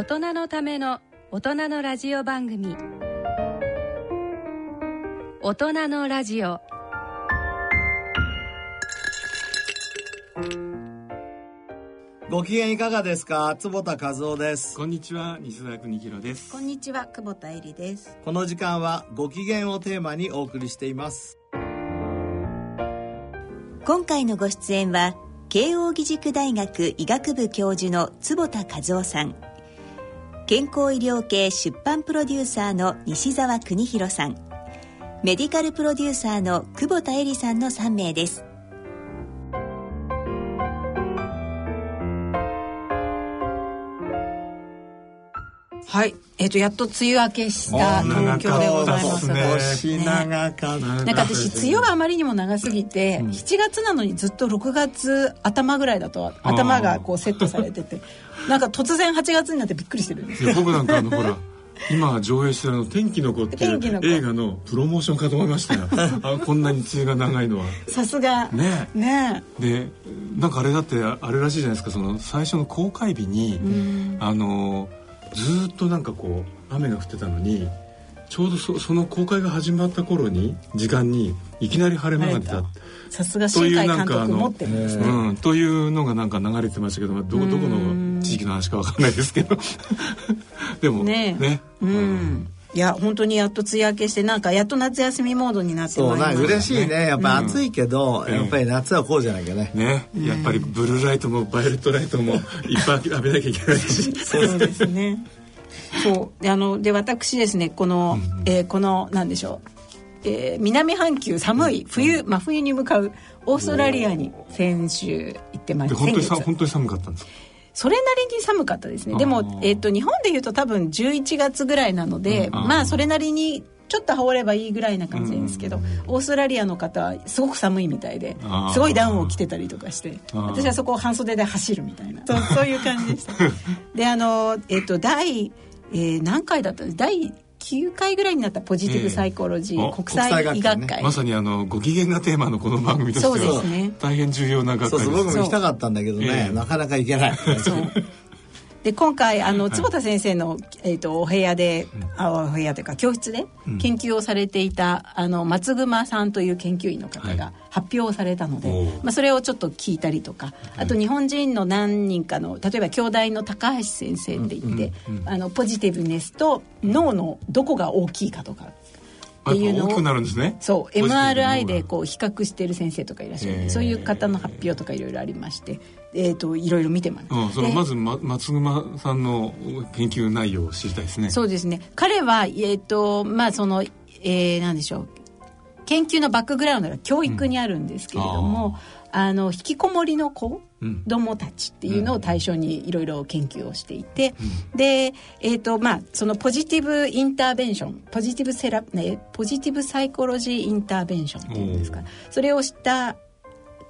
大人のための大人のラジオ番組。大人のラジオ。ご機嫌いかがですか？坪田和夫です。こんにちは西澤邦弘です。こんにちは久保田恵里です。この時間はご機嫌をテーマにお送りしています。今回のご出演は慶應義塾大学医学部教授の坪田和夫さん健康医療系出版プロデューサーの西澤邦弘さん。メディカルプロデューサーの久保田恵里さんの3名です。はい、えっ、とやっと梅雨明けした東京でございます。ね。なんか私梅雨があまりにも長すぎて、7月なのにずっと6月頭ぐらいだと頭がこうセットされてて なんか突然8月になってびっくりしてるんですいや僕なんかあのほら 今上映してるあの「天気の子」っていう映画のプロモーションかと思いましたよ。あこんなに梅雨が長いのは。さすが。ね。ね。でなんかあれだってあれらしいじゃないですか。その最初の公開日にあのずーっとなんかこう雨が降ってたのにちょうどそその公開が始まった頃に時間にいきなり晴れ間が出た。さすがという新海監なんかあの督持ってるんですね、うん、というのがなんか流れてましたけど、まあ、どこどこの地域の話かわかんないですけど。でもねね。うんいや本当にやっと梅雨明けしてなんかやっと夏休みモードになってまいりました嬉しいね。やっぱ暑いけど、うん。やっぱり夏はこうじゃなきゃね、ね、やっぱりブルーライトもバイオレットライトも いっぱい浴びなきゃいけないし。そうですね。そうであので私ですねこの、えーこのなんでしょう、えー南半球寒い冬真冬に向かうオーストラリアに先週行ってまいでり先月本当にさ本当に寒かったんですそれなりに寒かったですね。であも、ーえー、と日本でいうと多分11月ぐらいなので、うん。まあそれなりにちょっと羽織ればいいぐらいな感じですけど、オーストラリアの方はすごく寒いみたいですごいダウンを着てたりとかして私はそこを半袖で走るみたいなそうそういう感じでした。であのえっ、と第、えー何回だったんです？第9回ぐらいになったポジティブサイコロジー、ええお国際医学会。まさにあのご機嫌がテーマのこの番組としてそうではすね大変重要な学そう会ですそう僕も行きたかったんだけどね、ええ。なかなか行けない。そうで今回あの坪田先生の、えー、とお部屋で、あお部屋というか教室で研究をされていた、あの松熊さんという研究員の方はい。が発表をされたので、おう。まあ、それをちょっと聞いたりとかあと日本人の何人かの例えば京大の高橋先生って言って、あのポジティブネスと脳のどこが大きいかとかっていうのをあ大きくなるんですね。そう MRI でこう比較している先生とかいらっしゃるそういう方の発表とかいろいろありまして、えー、といろいろ見てます、うん、そのでまず、ま、松熊さんの研究内容を知りたいですね。そうですね。彼はえっ、とまあその、えー、なんでしょう。研究のバックグラウンドが教育にあるんですけれども、あの引きこもりの子うん。供たちっていうのを対象にいろいろ研究をしていて、で、えーとまあ、そのポジティブインターベンションポジティブセラ、ね、ポジティブサイコロジーインターベンションっていうんですか。それをした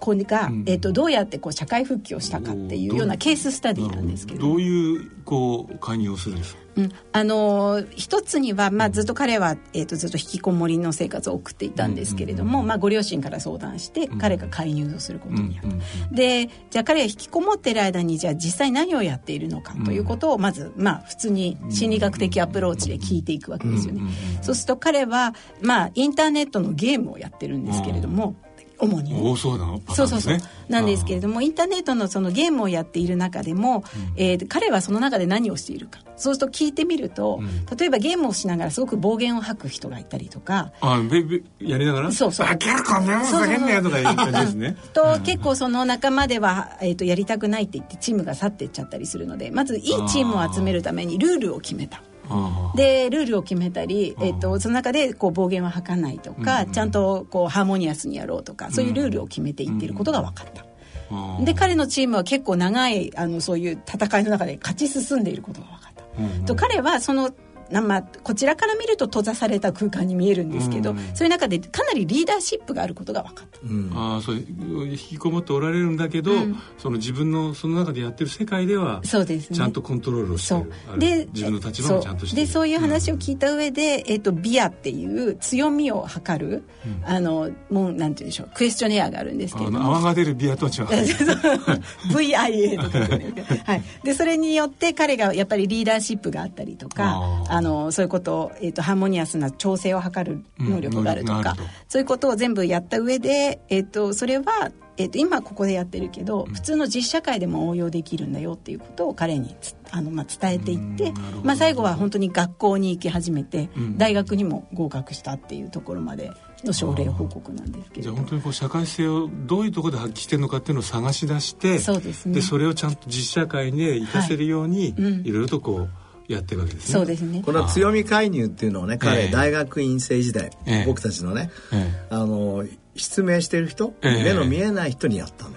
子が、うん。えー、とどうやってこう社会復帰をしたかっていうようなケーススタディなんですけど。どういうこう介入をするんですか？うん、あのー一つには、まあ、ずっと彼は、えー、とずっと引きこもりの生活を送っていたんですけれども、まあ、ご両親から相談して彼が介入をすることになる、うんうんでじゃあ彼が引きこもってる間にじゃあ実際何をやっているのかということをまず、まあ、普通に心理学的アプローチで聞いていくわけですよね、そうすると彼は、まあ、インターネットのゲームをやってるんですけれども、主に。そうなパタそうそうそう。なんですけれどもインターネットのそのゲームをやっている中でも、えー彼はその中で何をしているか。そうすると聞いてみると、例えばゲームをしながらすごく暴言を吐く人がいたりとか。あべべやりながら？そうそう。あキャラこんなのふざけんなよとかいう感じですね。と結構その仲間では、えー、とやりたくないって言ってチームが去っていっちゃったりするのでまずいいチームを集めるためにルールを決めた。あでルールを決めたり、えっとその中でこう暴言は吐かないとか、ちゃんとこうハーモニアスにやろうとかそういうルールを決めていっていることが分かった。で彼のチームは結構長いあのそういう戦いの中で勝ち進んでいることが分かった。と彼はそのなまあ、こちらから見ると閉ざされた空間に見えるんですけど、うんそういう中でかなりリーダーシップがあることが分かった。うんあそう引きこもっておられるんだけど、うんその自分のその中でやってる世界ではそうですねちゃんとコントロールをしてるで自分の立場もちゃんとしてるそうでそういう話を聞いた上で、えっとビアっていう強みを測る、あのもうなんて言うんでしょうクエスチョネアがあるんですけど泡が出るビアとは違う VIA とかね、はい、でそれによって彼がやっぱりリーダーシップがあったりとかああのそういうことを、えー、とハーモニアスな調整を図る能力があるとか、うんそういうことを全部やった上で、えー、とそれは、えー、と今ここでやってるけど、普通の実社会でも応用できるんだよっていうことを彼につあの、まあ、伝えていって、まあ、最後は本当に学校に行き始めて、うん。大学にも合格したっていうところまでの症例報告なんですけれどじゃあ本当にこう社会性をどういうところで発揮してるのかっていうのを探し出してそうですね。それをちゃんと実社会で活かせるように、はい。うんいろいろとこうやってるわけですね。そうですね。この強み介入っていうのをね彼、え。え大学院生時代、ええ。僕たちのねえあの失明してる人、ええ目の見えない人にやったのよ。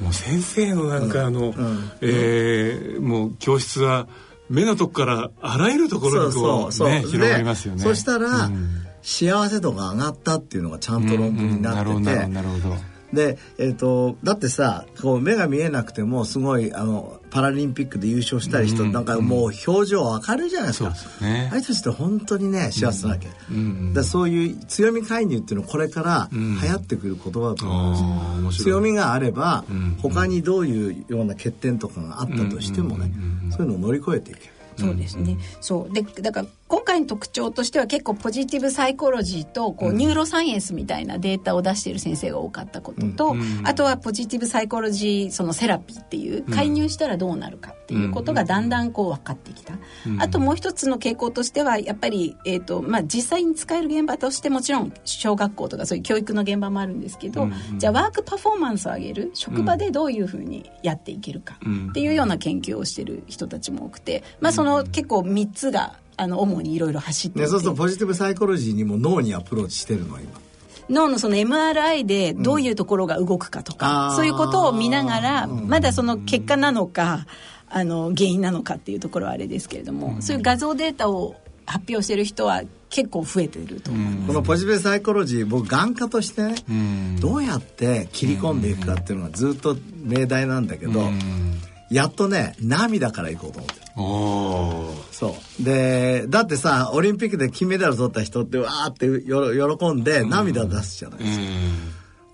えもう先生のなんかあの、ん。えーもう教室は目のとこからあらゆるところにこうね広がりますよね。でそしたら、うん。幸せ度が上がったっていうのがちゃんと論文になってて、うん。うんなるほどなるほどで、えっとだってさこう目が見えなくてもすごいあのパラリンピックで優勝したり人、うん。なんかもう表情明るいじゃないですか、そうですよね。あいつたちって本当にね幸せなわけ、うん。うん。だそういう強み介入っていうのはこれからうん。流行ってくる言葉だと思うんです強みがあれば、うん。他にどういうような欠点とかがあったとしてもね、うん。うん。うん。うん。そういうのを乗り越えていける。そうですね、そう。でだから今回の特徴としては結構 positive psychology とこう、 neuroscience みたいなデータを出している先生が多かったこと。と、うん。あとは positive psychology そのセラピーっていう介入したらどうなるかっていうことがだんだんこう分かってきた、うん。あともう一つの傾向としてはやっぱり、えーとまあ、実際に使える現場としてもちろん小学校とかそういう教育の現場もあるんですけど、じゃあ work performance を上げる職場でどういうふうにやっていけるかうんっていうような研究をしてる人たちも多くて、まあ、その結構3つがあの主にいろいろ走っていね、て、そうするとポジティブサイコロジーにも脳にアプローチしてるの今。脳のその MRI でどういうところが動くかとか、うんそういうことを見ながら、まだその結果なのかあの原因なのかっていうところはあれですけれども、そういう画像データを発表してる人は結構増えていると思います。このポジティブサイコロジー僕眼科としてね、うん。どうやって切り込んでいくかっていうのがずっと命題なんだけど、うん。やっとね涙からいこうと思ってそう。でだってさオリンピックで金メダル取った人ってわーってよ喜んで涙出すじゃないですか、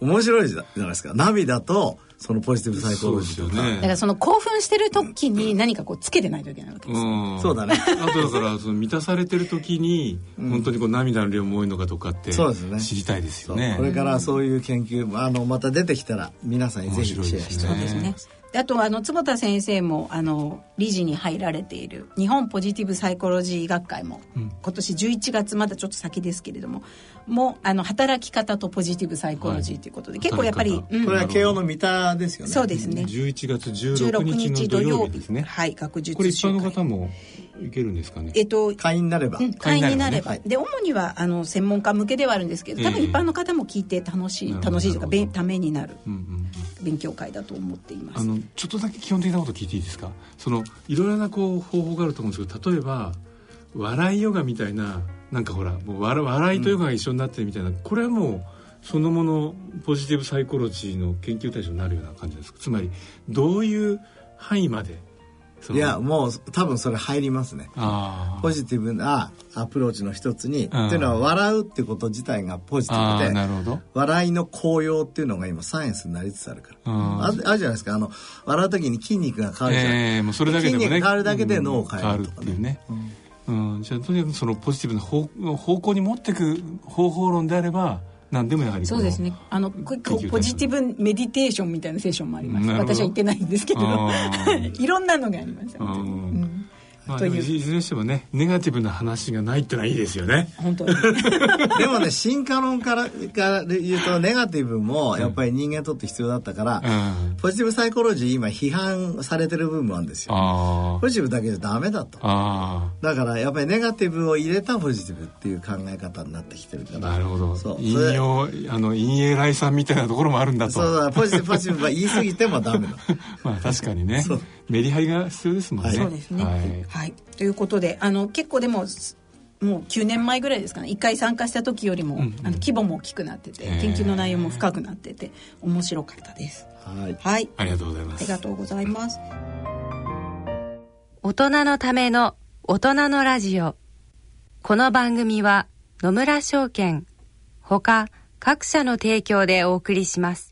面白いじゃないですか。涙とそのポジティブサイコロジーとかすよね。だからその興奮してる時に何かこうつけてないといけないわけです。うん。そうだね。あとだからその満たされてる時に本当にこう涙の量も多いのかとかってそうですね。知りたいですよね。これからそういう研究あのまた出てきたら皆さんにぜひシェアしたい面白いですね。そうですね。であとあの坪田先生もあの理事に入られている日本ポジティブサイコロジー学会も、今年11月まだちょっと先ですけれどももうあの働き方とポジティブサイコロジーということで、結構やっぱり、うん。これは慶応の三田ですよね。そうですね。11月16 16日土曜日日ですね。はい学術これ一般の方もいけるんですかね？えっと会員になれば、うん会員になれば、はい。で主にはあの専門家向けではあるんですけど多分ええ一般の方も聞いて楽しい、なるほど楽しいというかためになるうんうんうん。勉強会だと思っています。あのちょっとだけ基本的なこと聞いていいですか？そのいろいろなこう方法があると思うんですけど例えば笑いヨガみたいななんかほらもう笑笑いとヨガが一緒になってるみたいな、これはもうそのものポジティブサイコロジーの研究対象になるような感じですか？つまりどういう範囲までいやもう多分それ入りますね。ポジティブなアプローチの一つに、うん。っていうのは笑うってこと自体がポジティブでなるほど。笑いの効用っていうのが今サイエンスになりつつあるから、うん。ああるじゃないですか。あの笑う時に筋肉が変わるじゃん、ええもうそれだけでもね。筋肉変わるだけで脳を変えるとかうん。変わるっていうね、うん。じゃあとにかくそのポジティブな方方向に持っていく方法論であれば何でもやはりそうですね。あのポジティブメディテーションみたいなセッションもあります。私は行ってないんですけれど いろんなのがありますうんうんまあ、という。でもいずれにしてもねネガティブな話がないってのはいいですよね。本当に。でもね進化論からから言うとネガティブもやっぱり人間にとって必要だったから、うん。ポジティブサイコロジー今批判されてる部分もあるんですよ。あポジティブだけじゃダメだと。ああだからやっぱりネガティブを入れたポジティブっていう考え方になってきてるかあら。なるほど。そう。引用あの陰影来さんみたいなところもあるんだと。そうだポジティブポジティブは言い過ぎてもダメだ。まあ確かにね。そうメリハリが必要ですもんね。そうですね。はい、はい、ということであの結構でももう9年前ぐらいですかね1回参加した時よりも、うんうん、あの規模も大きくなってて研究の内容も深くなってて面白かったです。はい、はい、ありがとうございます。ありがとうございます。大人のための大人のラジオ。この番組は野村証券ほか各社の提供でお送りします。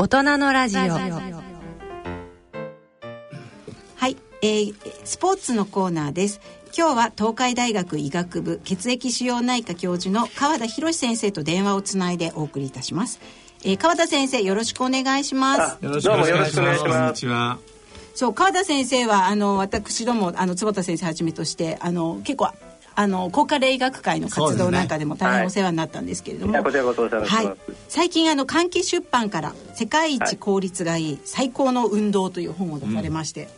大人のラジオ。はいえー、スポーツのコーナーです。今日は東海大学医学部血液腫瘍内科教授の川田博先生と電話をつないでお送りいたします、えー、川田先生よろしくお願いします。よろしくお願いします。こんにちは。そう川田先生はあの私どもあの坪田先生はじめとしてあの結構あの高科霊学会の活動なんかでも大変お世話になったんですけれども、ねはい、はい、最近あの換気出版から「世界一効率がいい最高の運動」という本を出されまして、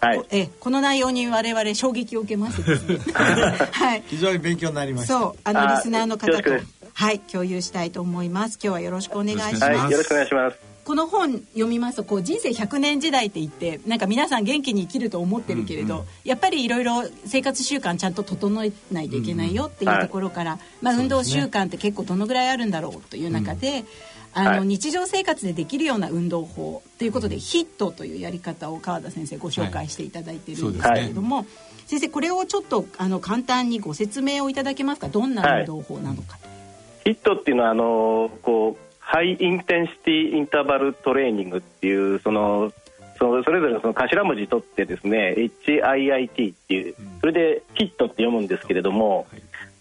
はい、えこの内容に我々衝撃を受けましてですね、はい、非常に勉強になりました。そうあのリスナーの方とはい共有したいと思います。今日はよろしくお願いします、はい、よろしくお願いしますこの本読みますとこう人生100年時代って言ってなんか皆さん元気に生きると思ってるけれど、うんうん、やっぱりいろいろ生活習慣ちゃんと整えないといけないよっていうところから、うんうん、まあ、運動習慣って結構どのぐらいあるんだろうという中で、あの、はい、日常生活でできるような運動法ということで、ヒットというやり方を川田先生ご紹介していただいてるんですけれども、はい。ね、先生これをちょっとあの簡単にご説明をいただけますか？どんな運動法なのか。と。ヒットっていうのはあのこうハイインテンシティインターバルトレーニングっていうそのそそれぞれその頭文字取ってですね HIIT っていうそれでヒットって読むんですけれども、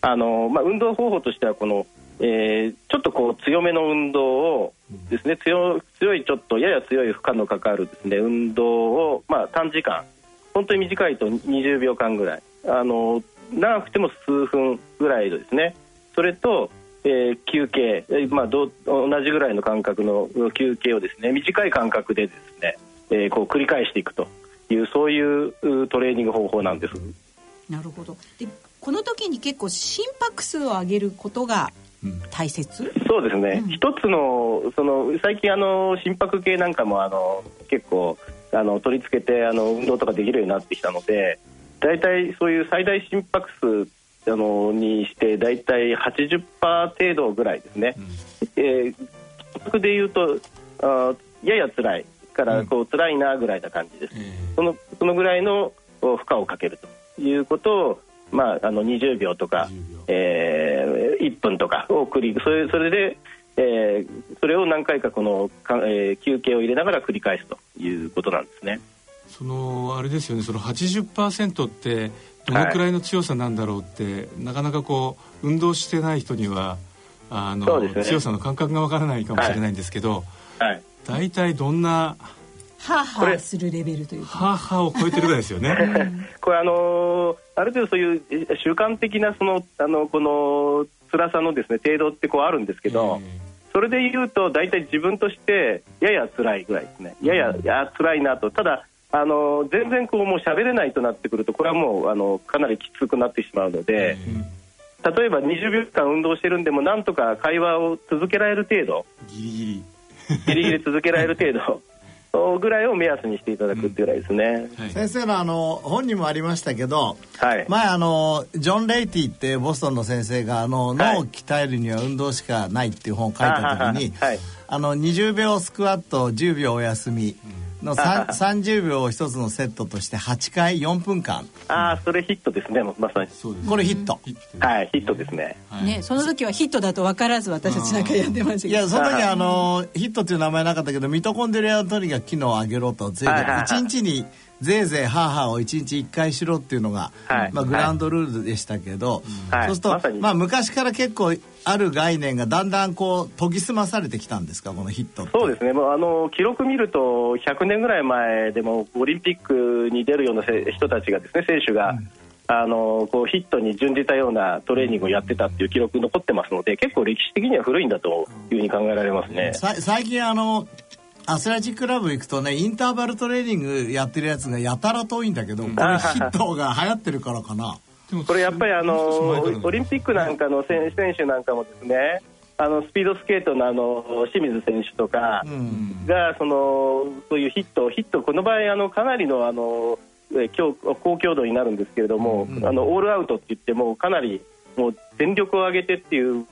あのまあ、運動方法としてはこの、えー、ちょっとこう強めの運動をですね強強いちょっとやや強い負荷のかかるですね運動を、まあ、短時間本当に短いと20秒間ぐらいあの長くても数分ぐらいですね。それとえー、休憩、えーまあ、ど同じぐらいの間隔の休憩をですね短い間隔でですね、えー、こう繰り返していくというそういうトレーニング方法なんです。なるほど。でこの時に結構心拍数を上げることが大切、うん、そうですね、うん、一つのその最近あの心拍計なんかもあの結構あの取り付けてあの運動とかできるようになってきたので大体そういう最大心拍数あのにして大体80%程度ぐらいですね、うん、えー、でいうとあやや辛いからこう辛いなぐらいな感じです、うん、そのそのぐらいの負荷をかけると。いうことを、まあ、あの20秒とか、えー、1分とかを繰りそれそれで、えー、それを何回かこのか、えー、休憩を入れながら繰り返すということなんですね。そのあれですよね。その80%ってどのくらいの強さなんだろうって、なかなかこう運動してない人にはあの、ね、強さの感覚がわからないかもしれないんですけど、はい、大体どんなハーハーするレベルというハーハーを超えてるぐらいですよね。これあのー、ある程度そういう習慣的なそのあのこの辛さのですね程度ってこうあるんですけど、それで言うと大体自分としてやや辛いぐらいですね。やや、うん、や辛いなと。ただあの全然こうもう喋れないとなってくるとこれはもうあのかなりきつくなってしまうので、例えば20秒間運動してるんでもなんとか会話を続けられる程度ギリギリ。ギリギリ続けられる程度 ぐらいを目安にしていただくっていうぐらいですね、はい。先生のあの本にもありましたけどはい、前あのジョン・レイティってボストンの先生があの、はい。脳を鍛えるには運動しかないっていう本を書いた時にあはいはいあの20秒スクワット10秒お休み。のさん 30秒を一つのセットとして8回4分間ああそれヒットですねまさに。そうですこれヒット。ヒットはいヒットですね。はい。ね、その時はヒットだと分からず私たちなんかやってましたけど。いやその時あのヒットっていう名前なかったけどミトコンドリアのとにかく機能を上げろとぜいはいはい。はい1日にぜいぜいハーハーを1日1回しろっていうのが、はい。まあ、グラウンドルールでしたけど、はい。そうすると、まさに。まあ、昔から結構ある概念がだんだんこう研ぎ澄まされてきたんですかこのヒットそうですね。もうあの記録見ると100年ぐらい前でもオリンピックに出るようなせ人たちがですね選手が、あのこうヒットに準じたようなトレーニングをやってたっていう記録残ってますので結構歴史的には古いんだというふうに考えられますね。さ最近あのアスレチッククラブ行くとねインターバルトレーニングやってるやつがやたら遠いんだけどこれヒットが流行ってるからかなこれやっぱりあのオリンピックなんかの選選手なんかもですねあのスピードスケートのあの清水選手とかうん。がそのそういうヒットヒットこの場合あのかなりのあのえ強高強度になるんですけれども、あのオールアウトって言ってもかなりもう全力を上げてっていう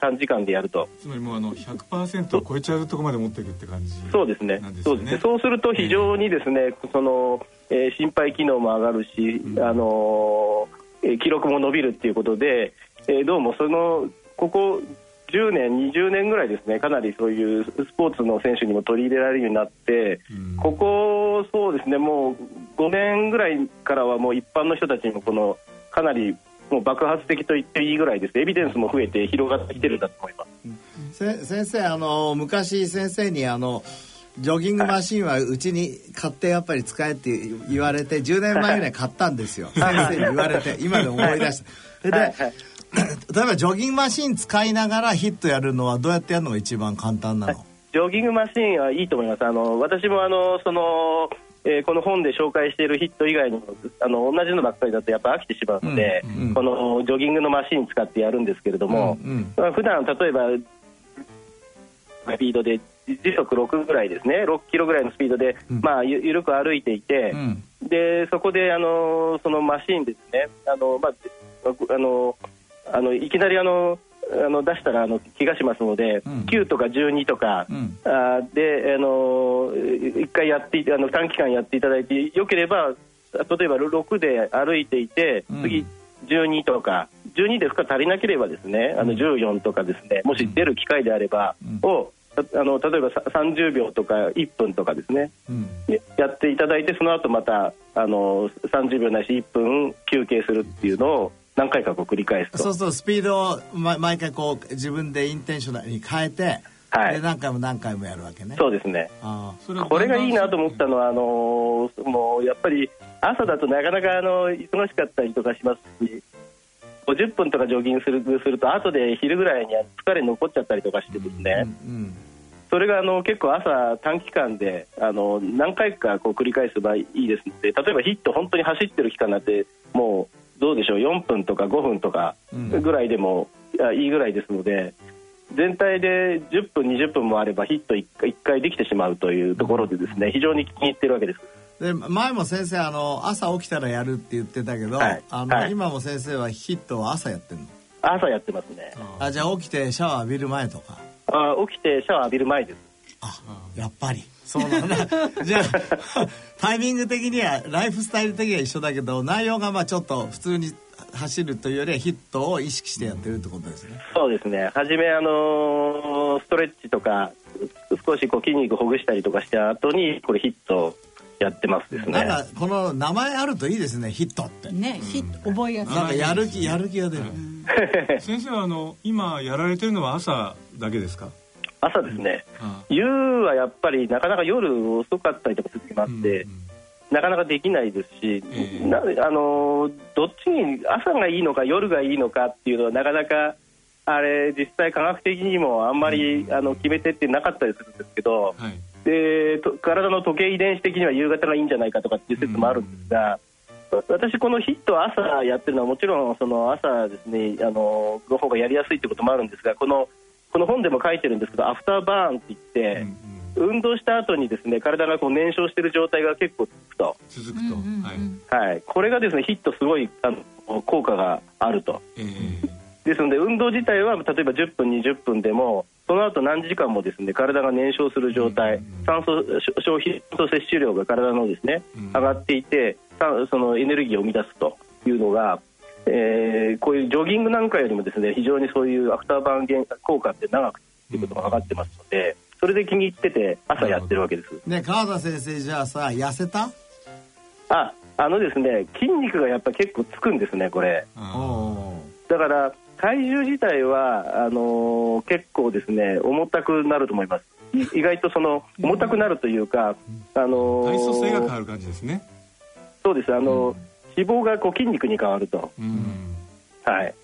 短時間でやると。つまりもうあの100%を超えちゃうところまで持っていくって感じそうですね。そうですね。そうすると非常にですね、その、えー心肺機能も上がるし、あのーえー記録も伸びるっていうことで、えーどうもそのここ10年20年ぐらいですねかなりそういうスポーツの選手にも取り入れられるようになって、うん。ここそうですねもう5年ぐらいからはもう一般の人たちにもこのかなりもう爆発的と言っていいぐらいですエビデンスも増えて広がってきてるんだと思います。せ先生あの昔先生にあのジョギングマシンはうちに買ってやっぱり使えって言われて10年前ぐらい買ったんですよ。先生に言われて 今でも思い出したそれではい。はい。例えばジョギングマシン使いながらヒットやるのはどうやってやるのが一番簡単なの、ジョギングマシンはいいと思います。あの私もあのその、えーこの本で紹介しているヒット以外にもあの同じのばっかりだとやっぱ飽きてしまうので、うんうん。このジョギングのマシン使ってやるんですけれども、うんうん。まあ普段例えばスピードで時速6ぐらいですね。6キロぐらいのスピードで、うん。まあ、ゆ緩く歩いていて、うん。でそこであのそのマシンですね。あの、まあ、あのあのいきなりあのあの出したらあの怪我しますので、うん。9とか12とか、うん。あーであの一回やっていあの短期間やっていただいてよければ例えば6で歩いていてうん。次12とか12で負荷足りなければですねあの14とかですねもし出る機会であれば、うん。をあの例えばさ30秒とか1分とかですね。うん。ややっていただいてその後またあの30秒ないし1分休憩するっていうのを何回かこう繰り返すと。そうそうスピードを、ま、毎回こう自分でインテンショナルに変えて、はい。で何回も何回もやるわけね。そうですね。これがいいなと思ったのはあのもうやっぱり朝だとなかなかあの忙しかったりとかしますし50分とかジョギングするすると後で昼ぐらいに疲れ残っちゃったりとかしてですね、うんそれがあの結構朝短期間であの何回かこう繰り返す場合いいですので例えばヒット本当に走ってる期間なんてもうどうでしょう4分とか5分とかうん。ぐらいでも、いやいいぐらいですので全体で10分20分もあればヒット 1, 回1回できてしまうというところでですね非常に気に入ってるわけです。で前も先生あの朝起きたらやるって言ってたけど、はい。あのはい。今も先生はヒットを朝やってるの？朝やってますね。あじゃあ起きてシャワー浴びる前とかあ起きてシャワー浴びる前です。あやっぱり。そうなんだ。じゃあ タイミング的にはライフスタイル的には一緒だけど内容がまあちょっと普通に走るというよりはヒットを意識してやってるってことですね、そうですね。初めあのーストレッチとか少しこう筋肉ほぐしたりとかした後にこれヒットやってますですね。なんかこの名前あるといいですねヒットって。ね、ヒット覚えやすい。なんかやる気やる気が出る、先生はあの今やられてるのは朝だけですか？朝ですね。あ夕はやっぱりなかなか夜遅かったりとかする時もあって、うんなかなかできないですし、ええ。なあのーどっちに朝がいいのか夜がいいのかっていうのはなかなかあれ実際科学的にもあんまり、あの決めてってなかったりするんですけど、はいでと体の時計遺伝子的には夕方がいいんじゃないかとかっていう説もあるんですが、私このヒットを朝やってるのはもちろんその朝ですねあのの方がやりやすいってこともあるんですがこのこの本でも書いてるんですけどアフターバーンって言って、うん運動した後にですね体がこう燃焼している状態が結構続くと、続くと、はい。はい、これがですねヒットすごいあの効果があると。えーですので運動自体は例えば10分20分でもその後何時間もですね体が燃焼する状態、酸素消費酸素摂取量が体のですね、うん。上がっていてさそのエネルギーを生み出すというのが、えーこういうジョギングなんかよりもですね非常にそういうアフターバーン減効果って長くということが分かってますので、それで気に入ってて朝やってるわけです。ね川田先生じゃあさ痩せた？ああのですね筋肉がやっぱ結構つくんですねこれ。だから体重自体はあのー結構ですね重たくなると思います。い意外とその重たくなるというか、あのーー体組成が変わる感じですね。そうです。あのー脂肪がこう筋肉に変わると、うん。はい。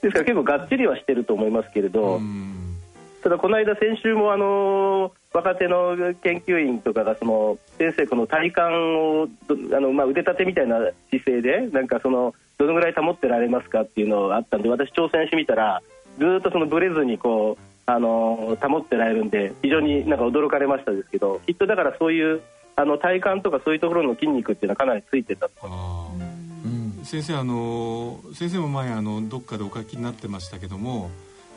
ですから結構がっちりはしてると思いますけれど、うん。ただこの間先週もあのー若手の研究員とかがその先生この体幹をどあの、まあ、腕立てみたいな姿勢でなんかそのどのぐらい保ってられますかっていうのがあったんで私挑戦してみたらずーっとそのブレずにこうあのー保ってられるんで非常になんか驚かれましたですけどきっとだからそういうあの体幹とかそういうところの筋肉っていうのはかなりついてたと。あー。うん。先生あの先生も前あのどっかでお書きになってましたけども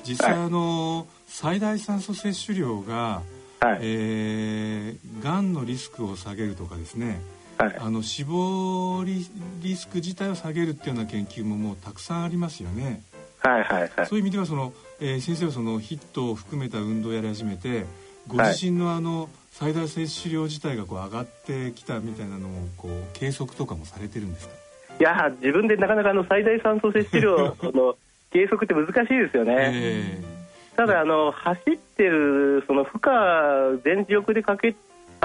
実際はい。あの、最大酸素摂取量が、はい、えー、がんのリスクを下げるとかですねはい。あの死亡リリスク自体を下げるっていうような研究ももうたくさんありますよね。はいはいはい。そういう意味ではその、えー先生はそのヒットを含めた運動をやり始めてご自身のあの、最大摂取量自体がこう上がってきたみたいなのをこう計測とかもされてるんですか？いやー自分でなかなかあの最大酸素摂取量 の計測って難しいですよね。えただあの走ってるその負荷全力でかけ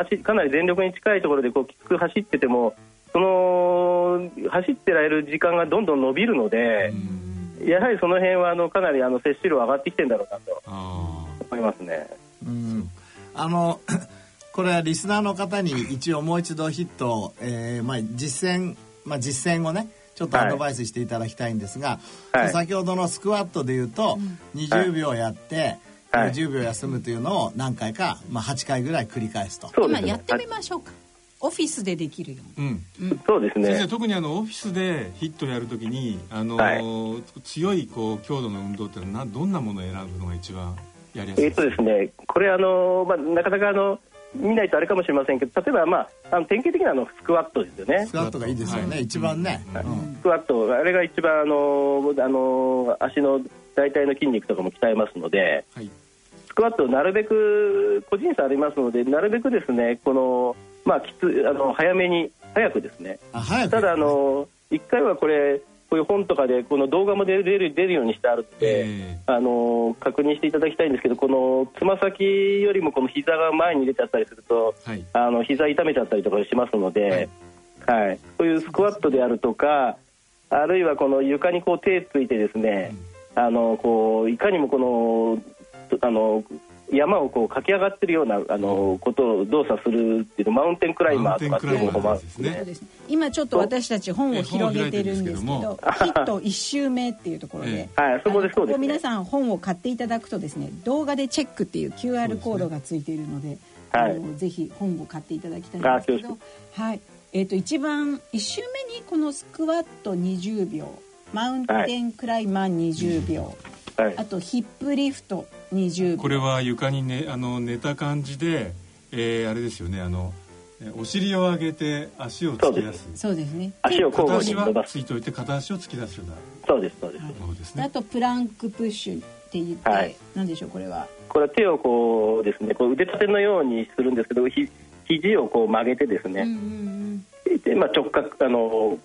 走かなり全力に近いところでこうきつく走っててもその走ってられる時間がどんどん伸びるのえでう、ん。やはりその辺はあのかなりあの摂取量上がってきてるんだろうなとあ思いますね。うん。あの これはリスナーの方に一応もう一度ヒットを、えーまあ、実践、まあ、実践をねちょっとアドバイスしていただきたいんですが、はい。先ほどのスクワットでいうと、20秒やって、はい。10秒休むというのを何回か、まあ、8回ぐらい繰り返すと。すね。やってみましょうか。オフィスでできるように。うん。そうですね。先生特にあのオフィスでヒットやるときにあの、はい。強いこう強度の運動っていうのはなどんなものを選ぶのが一番やりやすいえっとですね、これあの、まあ、なかなかあの見ないとあれかもしれませんけど例えば、まあ、あの典型的なあのスクワットですよね。スクワットがいいですよね、はい。一番ね、はいうん。スクワットあれが一番あのあの足の大腿の筋肉とかも鍛えますのではい。スクワットなるべく個人差ありますのでなるべくですねこの、まあ、きつあの早めに早くですね。ただあの一回はこれこういう本とかでこの動画も出る出るようにしてあるので、えあの確認していただきたいんですけどこのつま先よりもこの膝が前に出ちゃったりするとーはい。あの膝痛めちゃったりとかしますので、はい。そういうスクワットであるとかあるいはこの床にこう手ついてですね、あのこういかにもこのあの山をこう駆け上がってるようなあのことを動作するっていうのマウンテンクライマーとかっていうのもマウンテンクライマーですね。今ちょっと私たち本を広げてるんですけどヒット1周目っていうところで、えはいそこでそうです。皆さん本を買っていただくとですね動画でチェックっていう QR コードがついているのではい。あのぜひ本を買っていただきたいんですけあどはい。えー、と一番1周目にこのスクワット20秒マウンテンクライマー20秒、はい。あとヒップリフト20秒。これは床にねあの寝た感じで、えーあれですよねあのえお尻を上げて足を突き出す。そうですね。足を交互に伸ばす。はついといて片足を突き出すような。そうですそうです、はいあものですね。とプランクプッシュって言って、はい。なんでしょうこれは。これは手をこうですねこう腕立てのようにするんですけどひ肘をこう曲げてですね、うんうんうん。でまあ、直角あの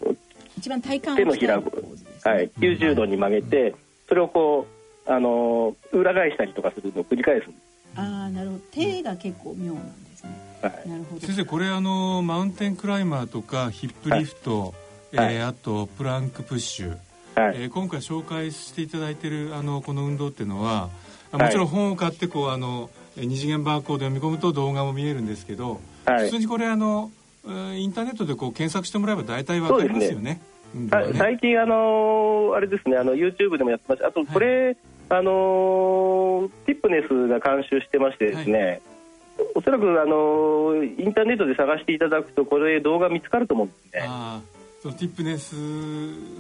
一番体幹を手のひらを、はい、90度に曲げて、それをこうあの裏返したりとかするのを繰り返す。ああなるほど。手が結構妙なんですね、す、はい、なるほど。先生これあのマウンテンクライマーとかヒップリフト、はい。えーあとプランクプッシュ、はい。えー今回紹介していただいているあのこの運動っていうのはもちろん本を買ってこうあのえー二次元バーコード読み込むと動画も見えるんですけど、はい。普通にこれあのえーインターネットでこう検索してもらえば大体わかりますよね。ね。最近あのあれですねあの YouTube でもやってましたあとこれ、あのティップネスが監修してましてですね、おそらくあのインターネットで探していただくとこれ動画見つかると思うんですね。ああそのティップネス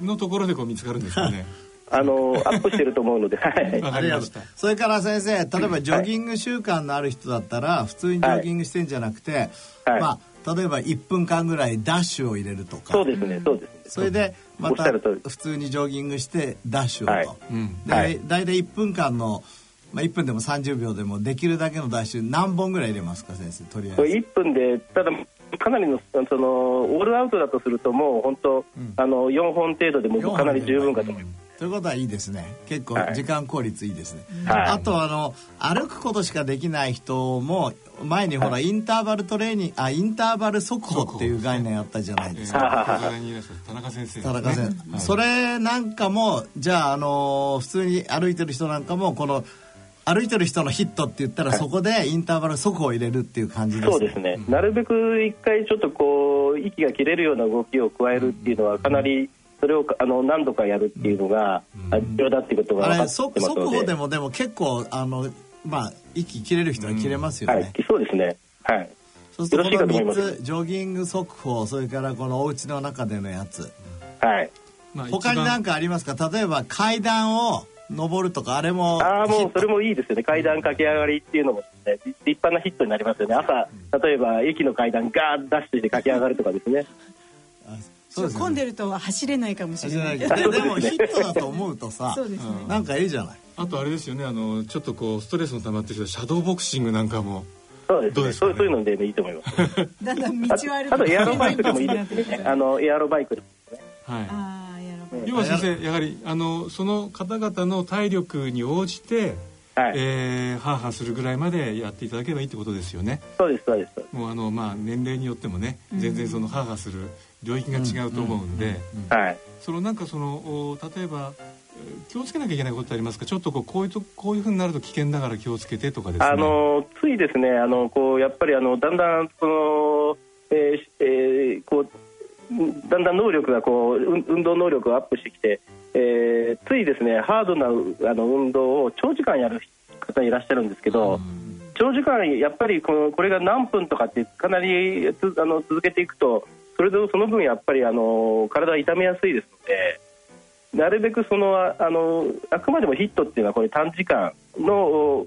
のところでこう見つかるんですかね。あのアップしてると思うのではい。わかりました。それから先生例えばジョギング習慣のある人だったら普通にジョギングしてんじゃなくて、はい。まあ例えば1分間ぐらいダッシュを入れるとか。そうですねそうですね。それでまた普通にジョギングしてダッシュをと、はい。うんで、はい。大体1分間の、まあ、1分でも30秒でもできるだけのダッシュ何本ぐらい入れますか先生とりあこれえず1分でただかなりのそのオールアウトだとするともう本当、あの4本程度でもかなり十分かと。思いますということはいいですね。結構はい。時間効率いいですね、はい。あとあの歩くことしかできない人も前にほら、インターバルトレーニングあインターバル速歩っていう概念あったじゃないですか、田中先生。ね田中先生、はい。それなんかもじゃあ、あのー普通に歩いてる人なんかもこの歩いてる人のヒットって言ったら、そこでインターバル速歩を入れるっていう感じですそうですね、なるべく一回ちょっとこう息が切れるような動きを加えるっていうのはかなりそれをあの何度かやるっていうのがあ重要だっていうことが分かってますの速速歩ででもでも結構あのまあ息切れる人は切れますよね、はい、そうですね。はい。そうするとこのよろしいかと思いま3すつジョギング速歩それからこのお家の中でのやつ。はい。まあ他に何かかありますか？例えば階段を登るとかあれもああもうそれももいいですよね。階段駆け上がりっていうのもね立派なヒットになりますよね。朝例えば駅の階段ガーッダッシュして駆け上がるとかですね。そうですよね。混んでると走れないかもしれない。ででもヒットだと思うとさそうですね、なんかいいじゃない。あとあれですよねあのちょっとこうストレスの溜まってる人シャドーボクシングなんかも。そうですね。どうですかね？そうそういうので、ね、いいと思います。だんだん道をあ歩くあとエアロバイクでもいいですね。あのエアロバイクでもはい要は先生やはりあのその方々の体力に応じて、はい、えー、ハーハーするぐらいまでやっていただければいいってことですよね。そうですそうです。もうあのまあ年齢によってもね全然そのハーハーする領域が違うと思うんで、はい。そのなんかそのお例えばえー気をつけなきゃいけないことってありますか？ちょっとこうこういうとこういうふうになると危険だから気をつけてとかですね。あのついですねあのこうやっぱりあのだんだんその、だんだん能力がこう運運動能力がアップしてきて、えーついですねハードなあの運動を長時間やる方いらっしゃるんですけど、長時間やっぱりこのこれが何分とかってかなりつあの続けていくとそれでその分やっぱりあの体は痛めやすいですので。なるべくそのああのあくまでもヒットっていうのはこれ短時間の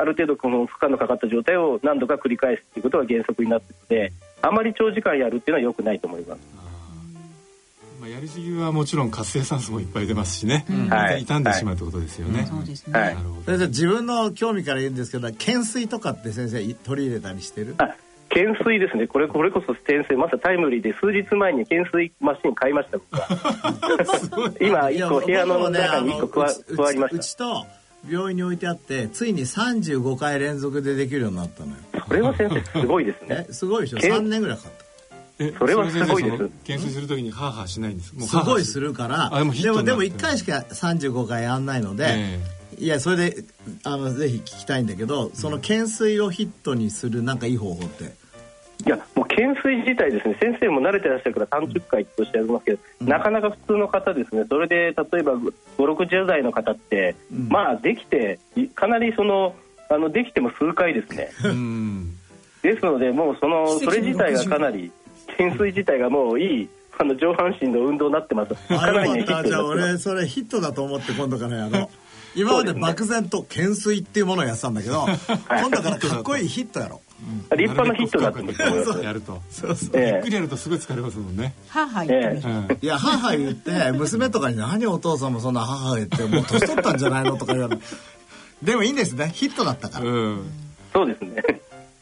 ある程度この負荷のかかった状態を何度か繰り返すということが原則になっているのであまり長時間やるっていうのは良くないと思います。まあ、やりすぎはもちろん活性酸素もいっぱい出ますしね、はい。傷んでしまうってことですよね、そうですね、はい。なるほど。先生自分の興味から言うんですけど懸垂とかって先生取り入れたりしてる？あ懸垂ですね。これこれこそ転生まさタイムリーで数日前に懸垂マシン買いました僕は。今一個部屋の中に一個加加わりましうちと病院に置いてあってついに35回連続でできるようになったのよ。たそれは先生すごいですね。えすごいでしょ？け3年ぐらいかかった。えそれはすごいです。それ先生その懸垂するときにハーハーしないんです。もうすごいす。る。から。あでもでもでも1回しか35回やんないので、えいやそれであのぜひ聞きたいんだけどその懸垂をヒットにするなんかいい方法って？いやもう懸垂自体ですね。先生も慣れてらっしゃるから30回としてやりますけど、なかなか普通の方ですね。それで例えば560代の方って、まあできていかなりそのあのできても数回ですね。え うん。ですのでもうそのそれ自体がかなり懸垂自体がもういいあの上半身の運動になってます。かあなりねじゃあ俺それヒットだと思って今度からやろう。今まで漠然と懸垂っていうものをやってたんだけど今度からかっこいいヒットやろ立派なヒットだと思ってやるとそうそう。ええ。ゆっくりやるとすごい疲れますもんね、はあはあ言っていや母言って娘とかに何お父さんもそんな母言ってもう年取ったんじゃないのとか言われるでもいいんですね。ヒットだったから。うん。そうですね。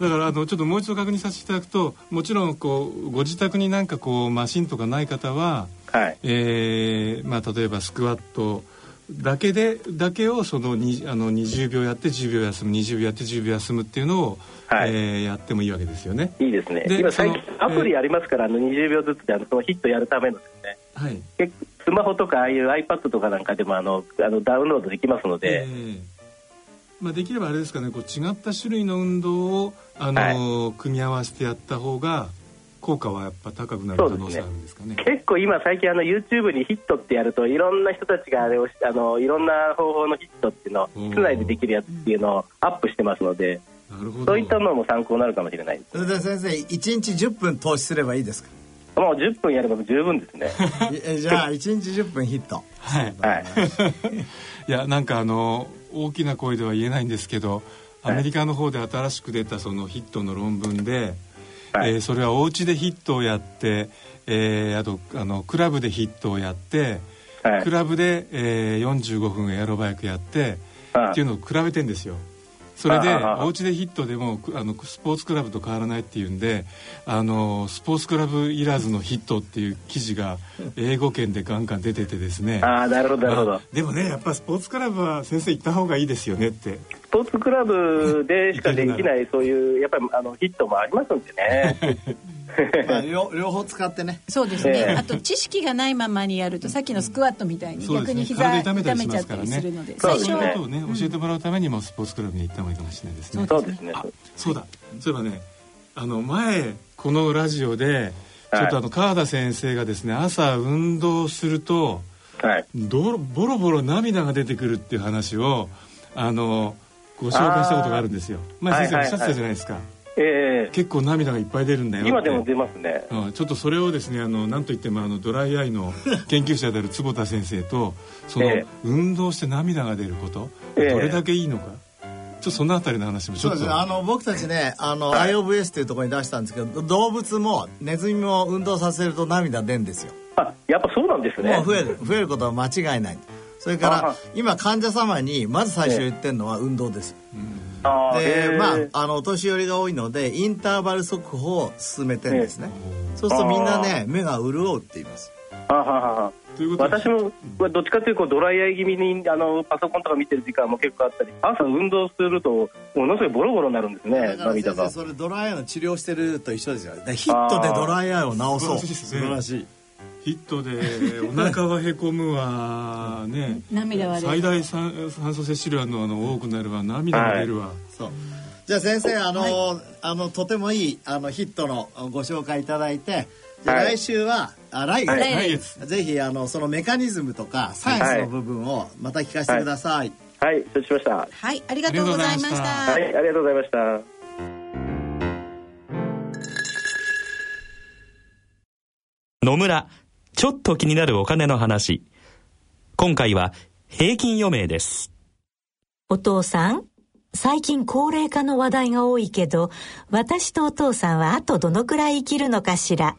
だからあのちょっともう一度確認させていただくともちろんこうご自宅になんかこうマシンとかない方は、はい。えーまあ、例えばスクワットだけでだけをそのにあの20秒やって10秒休む20秒やって10秒休むっていうのを、はい。えーやってもいいわけですよね。いいですね。で今最近そのアプリありますから、あの20秒ずつであのそのヒットやるためのですね。はい。スマホとかああいう iPad とかなんかでもあのあのダウンロードできますので、えーまあ、できればあれですかねこう違った種類の運動を、あのー組み合わせてやった方が効果はやっぱ高くなる可能性あるんですかね。結構今最近あの YouTube にヒットってやるといろんな人たちがあれをしあのいろんな方法のヒットっていうのをうん室内でできるやつっていうのをアップしてますのでなるほど。そういったのも参考になるかもしれないそれで先生1日10分投資すればいいですか？もう10分やれば十分ですね。えじゃあ1日10分ヒット。はい。はい。いやなんかあの大きな声では言えないんですけどアメリカの方で新しく出たそのヒットの論文で、はい。えーそれはお家でヒットをやって、えーあとあのクラブでヒットをやって、はい。クラブで、えー45分エアロバイクやって、はい。っていうのを比べてんですよそれでお家でヒットでもくあのスポーツクラブと変わらないっていうんであのスポーツクラブいらずのヒットっていう記事が英語圏でガンガン出ててですね。ああなるほどなるほど。まあでもねやっぱスポーツクラブは先生行った方がいいですよねって。スポーツクラブでしかできないそういうやっぱりあのヒットもありますんでね まあ 両両方使ってね。そうですね、ええ。あと知識がないままにやると さっきのスクワットみたいに逆に膝体痛痛めちゃったすからね。りするのでそう最初ですね。そういうことをね教えてもらうためにもスポーツクラブに行った方がいいかもしれないですね。そうですね。あそうだ。そういえばねあの前このラジオでちょっとあの川田先生がですね朝運動するとはい。どろボロボロ涙が出てくるっていう話をあのご紹介したことがあるんですよ。前先生おっしゃってたじゃないですか、ええ。結構涙がいっぱい出るんだよって。今でも出ますね。うん。ちょっとそれをですねあのなんといってもあのドライアイの研究者である坪田先生とそのええ。運動して涙が出ること、ええ。どれだけいいのか。ちょっとそのあたりの話もちそうょっと。です。ねあの僕たちねあの、はい。IOVS というところに出したんですけど動物もネズミも運動させると涙出るんですよ。あやっぱそうなんですね。もう増える。増えることは間違いない。それからあ今患者様にまず最初言ってるのは運動です。あーへーでまああのお年寄りが多いのでインターバル速歩を進めてるんですね。そうするとみんなね目が潤うって言います。あははは私もどっちかというとドライアイ気味にあのパソコンとか見てる時間も結構あったり朝運動するとものすごいボロボロになるんですねだから涙が。先生それドライアイの治療してると一緒ですよ。でヒットでドライアイを治そう。素晴らしいですね。素晴らしいヒットでお腹はへこむわ。ね。涙は出る。最大酸酸素摂取量のあの多くなるわ。涙が出るわ、そう。じゃあ先生あの、あのとてもいいあのヒットのご紹介いただいてじゃあはい。来週は、あ来月、はい。来月。ぜひあのそのメカニズムとかサイエンスの部分をまた聞かせてください、はい。承知しました。ははいありがとうございました。い。ありがとうございました。野村、ちょっと気になるお金の話。今回は平均余命です。お父さん、最近高齢化の話題が多いけど、私とお父さんはあとどのくらい生きるのかしら。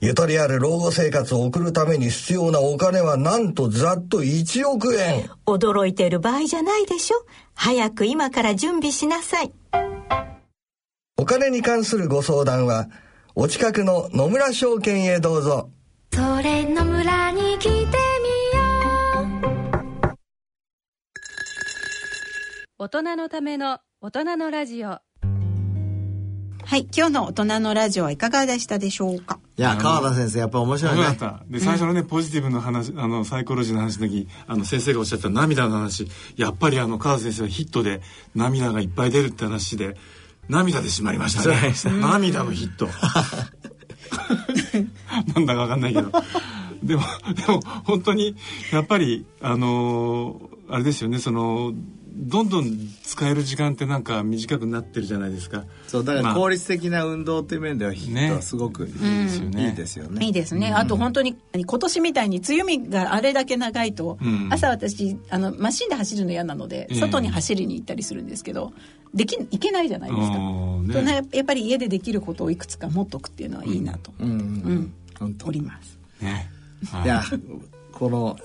ゆとりある老後生活を送るために必要なお金はなんとざっと1億円。驚いてる場合じゃないでしょ。早く今から準備しなさい。お金に関するご相談は、お近くの野村証券へどうぞ。それの村に来てみよう大人のための大人のラジオはい今日の大人のラジオはいかがでしたでしょうか？いや川田先生やっぱ面白いね。面白かった。で最初のね、ポジティブの話あのサイコロジーの話の時あの先生がおっしゃった涙の話。やっぱりあの川田先生はヒットで涙がいっぱい出るって話で涙で締まりましたね。涙のヒット。なんだかわかんないけど。でもでも本当にやっぱりあのあれですよねそのどんどん使える時間ってなんか短くなってるじゃないですか。そうだかまあ。ら効率的な運動という面ではヒットはすごくいいですよね,、いいですよね。いいですね、あと本当に今年みたいに強みがあれだけ長いと、うん。朝私あのマシンで走るの嫌なので、ええ外に走りに行ったりするんですけどできいけないじゃないですか、うん。ね。とねやっぱり家でできることをいくつか持っとくっていうのはいいなと、うん。うん。おります。ね。いやこの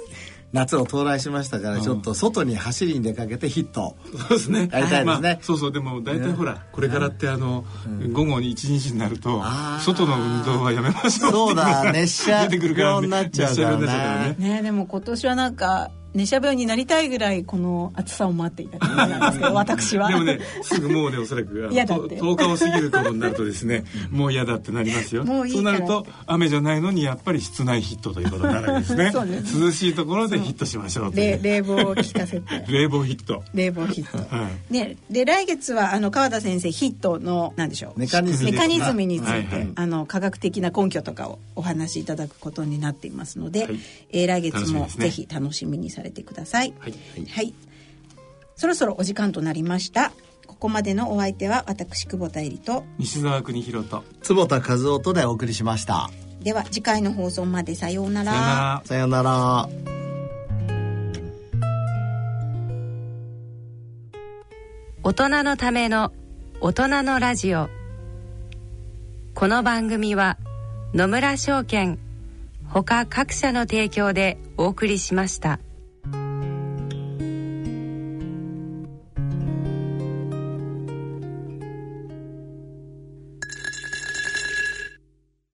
夏を到来しましたからちょっと外に走りに出かけてヒット。そうですね。やりたいですね。まあそうそう。でも大体ほら、これからってあの、午後に一日になると外の運動はやめましょうそうだ。熱 射出てくるかなっちゃうからね。ねでも今年はなんか寝しゃ病になりたいぐらいこの暑さを待っていた感じなんですけど私は。でもねすぐもうねおそらく嫌だって。と10日を過ぎる頃になるとですね もう嫌だってなりますよ。もういいそうなると雨じゃないのにやっぱり室内ヒットということになるわけですね。涼しいところでヒットしましょうう。冷冷房を効かせて。冷房ヒット。冷房ヒット。はい。ね、で来月はあの川田先生ヒットの何でしょう。メカニズム。メカニズムについて、はいはい。あの科学的な根拠とかをお話しいただくことになっていますので、はい。えー来月もぜひ楽しみにされてください。はいはい、そろそろお時間となりました。ここまでのお相手は私久保田恵里と西澤邦弘と坪田和夫とでお送りしました。では次回の放送までさようなさよなら。さよなら。大人のための大人のラジオ。この番組は野村証券ほか各社の提供でお送りしました。